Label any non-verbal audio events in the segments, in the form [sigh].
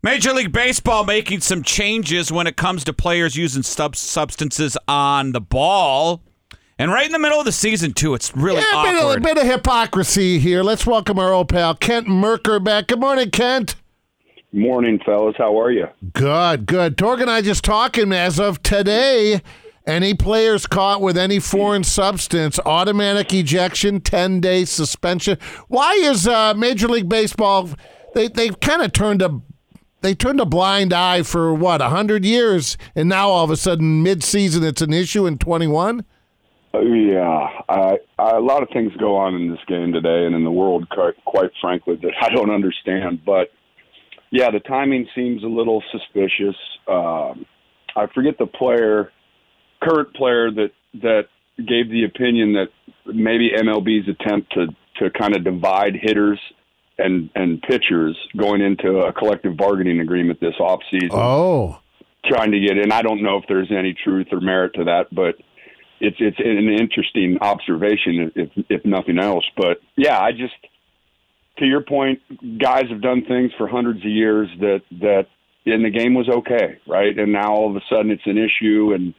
Major League Baseball making some changes when it comes to players using sub- substances on the ball. And right in the middle of the season, too, it's really yeah, a bit, awkward. a bit of hypocrisy here. Let's welcome our old pal Kent Mercker back. Good morning, Kent. Morning, fellas. How are you? Good, good. Torg and I just talking as of today. Any players caught with any foreign substance, automatic ejection, ten day suspension. Why is uh, Major League Baseball? They they've kind of turned a they turned a blind eye for what a hundred years, and now all of a sudden, mid season, it's an issue in twenty one. Uh, yeah, I, I, a lot of things go on in this game today and in the world, quite, quite frankly, that [laughs] I don't understand. But yeah, the timing seems a little suspicious. Um, I forget the player, current player that that gave the opinion that maybe MLB's attempt to to kind of divide hitters and and pitchers going into a collective bargaining agreement this offseason. Oh, trying to get in. I don't know if there's any truth or merit to that, but it's it's an interesting observation if if nothing else. But yeah, I just to your point, guys have done things for hundreds of years that that and the game was okay, right? And now all of a sudden it's an issue and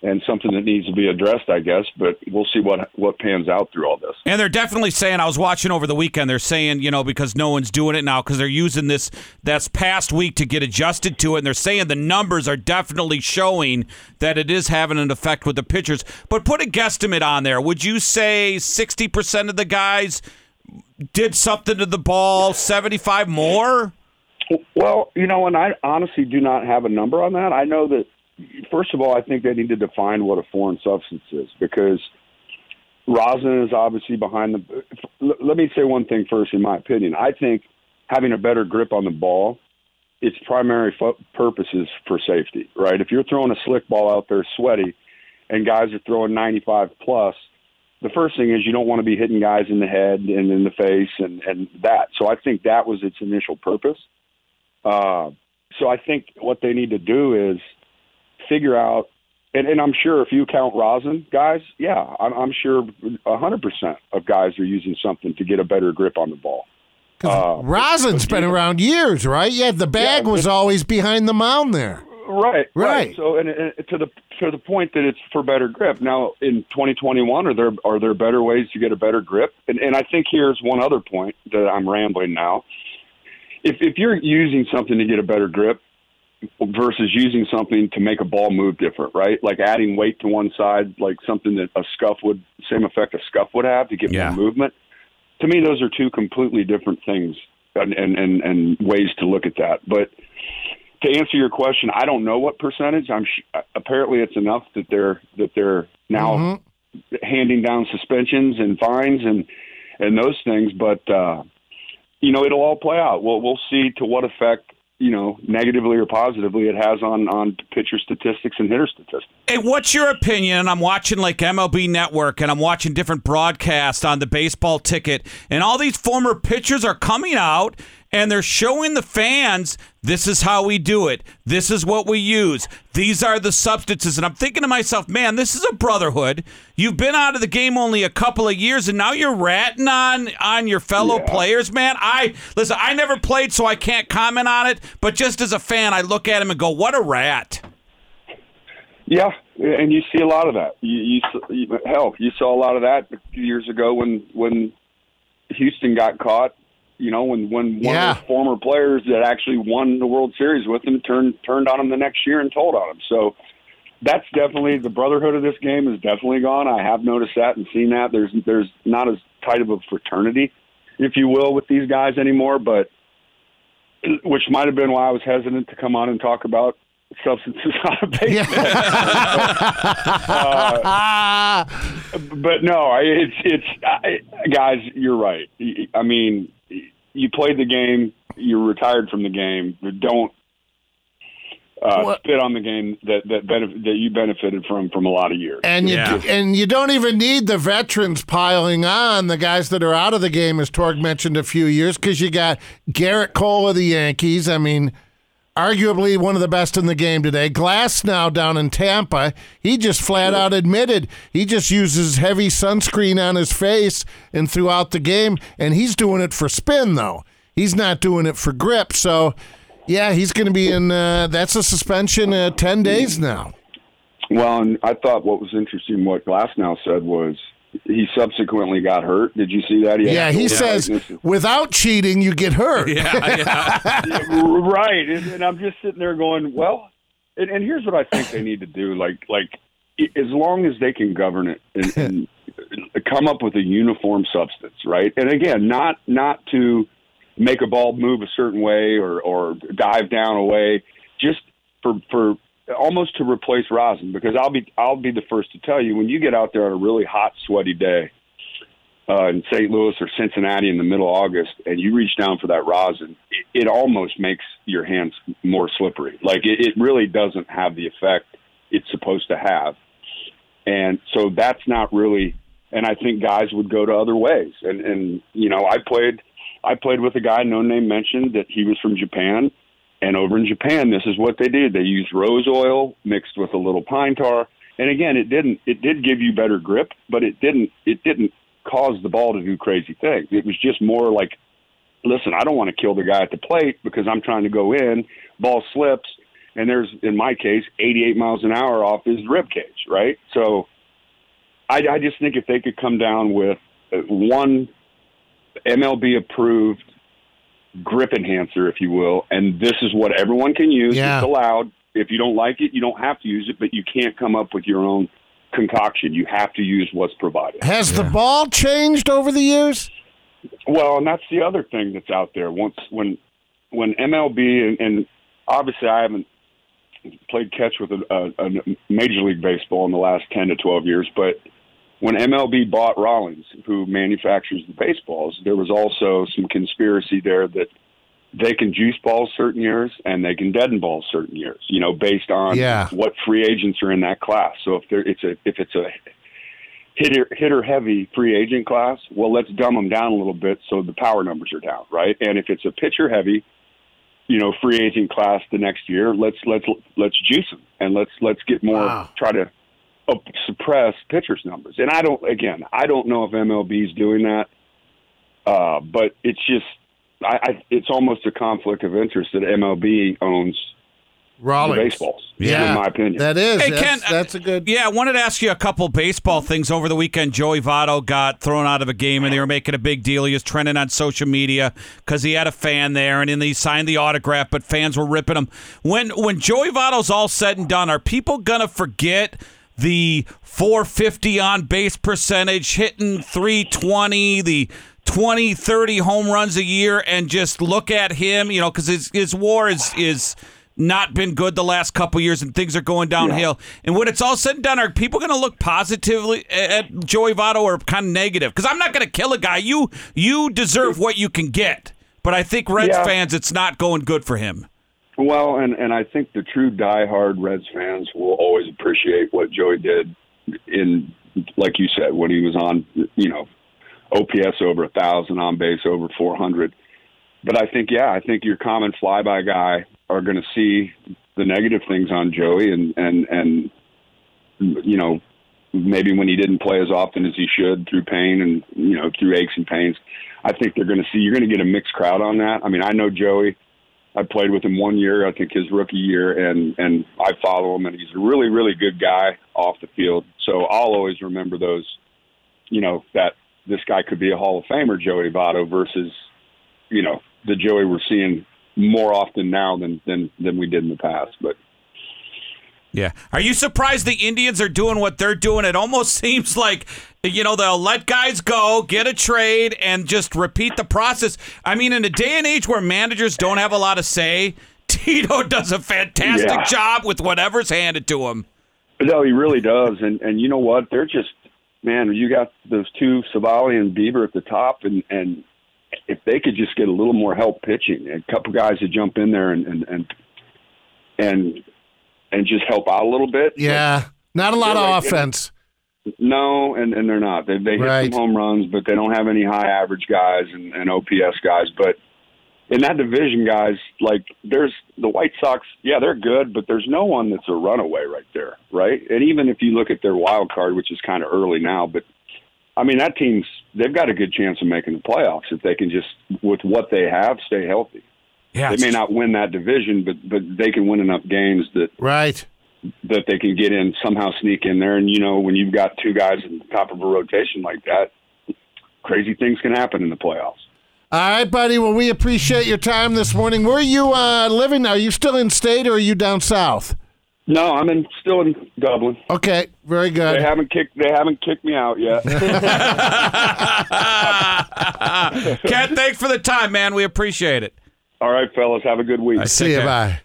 and something that needs to be addressed, I guess. But we'll see what what pans out through all this. And they're definitely saying. I was watching over the weekend. They're saying, you know, because no one's doing it now because they're using this that's past week to get adjusted to it. And they're saying the numbers are definitely showing that it is having an effect with the pitchers. But put a guesstimate on there. Would you say sixty percent of the guys did something to the ball? Seventy five more? Well, you know, and I honestly do not have a number on that. I know that first of all, I think they need to define what a foreign substance is because rosin is obviously behind the. Let me say one thing first, in my opinion. I think having a better grip on the ball, its primary purpose is for safety, right? If you're throwing a slick ball out there, sweaty, and guys are throwing 95 plus, the first thing is you don't want to be hitting guys in the head and in the face and and that. So I think that was its initial purpose. Uh, so I think what they need to do is figure out, and, and I'm sure if you count rosin, guys, yeah, I'm, I'm sure 100% of guys are using something to get a better grip on the ball. Uh, rosin's been around years, right? Yeah, the bag Yeah, was always behind the mound there. Right, Right. So, and, and to the to the point that it's for better grip. Now, in 2021, are there are there better ways to get a better grip? And, and I think here's one other point that I'm rambling now. If if you're using something to get a better grip versus using something to make a ball move different, right? Like adding weight to one side, like something that a scuff would same effect a scuff would have to get Yeah. more movement. To me, those are two completely different things and and and, and ways to look at that, but to answer your question, I don't know what percentage. I'm sh- apparently it's enough that they're that they're now Mm-hmm. handing down suspensions and fines and and those things. But uh, you know, it'll all play out. We'll we'll see to what effect you know negatively or positively it has on on pitcher statistics and hitter statistics. Hey, what's your opinion? I'm watching like MLB Network and I'm watching different broadcasts on the baseball ticket, and all these former pitchers are coming out and they're showing the fans this is how we do it. This is what we use. These are the substances. And I'm thinking to myself, man, this is a brotherhood. You've been out of the game only a couple of years and now you're ratting on on your fellow Yeah. players, man. I listen, I never played so I can't comment on it, but just as a fan, I look at him and go, "What a rat." Yeah, and you see a lot of that. You, you, hell, you saw a lot of that a few years ago when when Houston got caught. You know, when when one Yeah. of the former players that actually won the World Series with him turned turned on him the next year and told on him. So that's definitely the brotherhood of this game is definitely gone. I have noticed that and seen that. There's there's not as tight of a fraternity, if you will, with these guys anymore. But [clears throat] which might have been why I was hesitant to come on and talk about substances [laughs] on a baseball. Ah, [laughs] but no, I- it's it's I, guys. You're right. I mean, you played the game. You're retired from the game. But don't uh, What- spit on the game that that benef- that you benefited from from a lot of years. and you Yeah. and you don't even need the veterans piling on the guys that are out of the game, as Torg mentioned a few years, because you got Gerrit Cole of the Yankees. I mean, arguably one of the best in the game today. Glasnow down in Tampa. He just flat out admitted he just uses heavy sunscreen on his face and throughout the game, and he's doing it for spin though. He's not doing it for grip. So Yeah, he's going to be in. Uh, that's a suspension. Uh, Ten days now. Well, and I thought what was interesting, what Glasnow said was he subsequently got hurt. Did you see that? He yeah, he says without cheating, you get hurt. [laughs] Yeah, yeah. [laughs] right. And, and, I'm just sitting there going, well, and, and, here's what I think they need to do. Like, like as long as they can govern it and, and [laughs] come up with a uniform substance, right? And again, not not to make a ball move a certain way or or dive down a way, just for for almost to replace rosin because I'll be I'll be the first to tell you when you get out there on a really hot sweaty day uh, in St. Louis or Cincinnati in the middle of August and you reach down for that rosin, it, it almost makes your hands more slippery. Like it, it really doesn't have the effect it's supposed to have, and so that's not really. And I think guys would go to other ways. And and you know I played I played with a guy no name mentioned that he was from Japan and over in Japan, this is what they did. They used rose oil mixed with a little pine tar. And again, it didn't it did give you better grip, but it didn't it didn't cause the ball to do crazy things. It was just more like listen, I don't want to kill the guy at the plate because I'm trying to go in, ball slips, and there's in my case 88 miles an hour off his rib cage, right? So I, I just think if they could come down with uh, one MLB approved grip enhancer, if you will, and this is what everyone can use. Yeah. It's allowed. If you don't like it, you don't have to use it, but you can't come up with your own concoction. You have to use what's provided. Has yeah. the ball changed over the years? Well, and that's the other thing that's out there. Once when when MLB and, and obviously I haven't played catch with a, a, a Major League Baseball in the last ten to twelve years, but when MLB bought Rawlings, who manufactures the baseballs, there was also some conspiracy there that they can juice balls certain years and they can deaden balls certain years, you know, based on yeah. what free agents are in that class. So if there it's a if it's a hitter hitter heavy free agent class, well let's dumb them down a little bit so the power numbers are down, right? And if it's a pitcher heavy, you know, free agent class the next year, let's let's let's juice them and let's let's get more wow. try to suppress pitchers' numbers. And I don't, again, I don't know if MLB is doing that, uh, but it's just, I, I, it's almost a conflict of interest that MLB owns Rawlings. baseballs. Yeah, in my opinion, that is. Hey, that's, Ken, that's a good. Yeah, I wanted to ask you a couple baseball things over the weekend. Joey Votto got thrown out of a game, and they were making a big deal. He was trending on social media because he had a fan there, and then he signed the autograph, but fans were ripping him. When when Joey Votto's all said and done, are people gonna forget? The 450 on base percentage, hitting 320, the 20, 30 home runs a year, and just look at him, you know, because his, his war is is not been good the last couple years and things are going downhill. Yeah. And when it's all said and done, are people going to look positively at Joey Votto or kind of negative? Because I'm not going to kill a guy. You you deserve what you can get. But I think Reds yeah. fans, it's not going good for him. Well, and and I think the true diehard Reds fans will always appreciate what Joey did in, like you said, when he was on, you know, OPS over a thousand, on base over four hundred. But I think, yeah, I think your common flyby guy are going to see the negative things on Joey, and and and you know, maybe when he didn't play as often as he should through pain and you know through aches and pains. I think they're going to see you're going to get a mixed crowd on that. I mean, I know Joey I played with him one year, I think his rookie year, and and I follow him, and he's a really really good guy off the field. So I'll always remember those, you know, that this guy could be a Hall of Famer, Joey Votto, versus, you know, the Joey we're seeing more often now than than than we did in the past. But yeah. Are you surprised the Indians are doing what they're doing? It almost [laughs] seems like, you know, they'll let guys go, get a trade, and just repeat the process. I mean, in a day and age where managers don't have a lot of say, [laughs] Tito does a fantastic yeah. job with whatever's handed to him. No, he really does. And and you know what? They're just man, you got those two Civale and Bieber at the top and and if they could just get a little more help pitching, a couple guys to jump in there and and and, and and just help out a little bit. Yeah, not a lot of like, offense. No, and, and they're not. They they hit right. some home runs, but they don't have any high average guys and, and OPS guys. But in that division, guys, like there's the White Sox. Yeah, they're good, but there's no one that's a runaway right there, right? And even if you look at their wild card, which is kind of early now, but I mean that team's they've got a good chance of making the playoffs if they can just with what they have stay healthy. Yeah, they may not win that division, but but they can win enough games that Right. that they can get in somehow sneak in there. And you know, when you've got two guys in the top of a rotation like that, crazy things can happen in the playoffs. All right, buddy. Well, we appreciate your time this morning. Where are you uh, living now? Are you still in state or are you down south? No, I'm in still in Dublin. Okay, very good. They good. haven't kicked they haven't kicked me out yet. [laughs] [laughs] Ken, thanks for the time, man. We appreciate it. All right, fellas, have a good week. See you. care. Bye.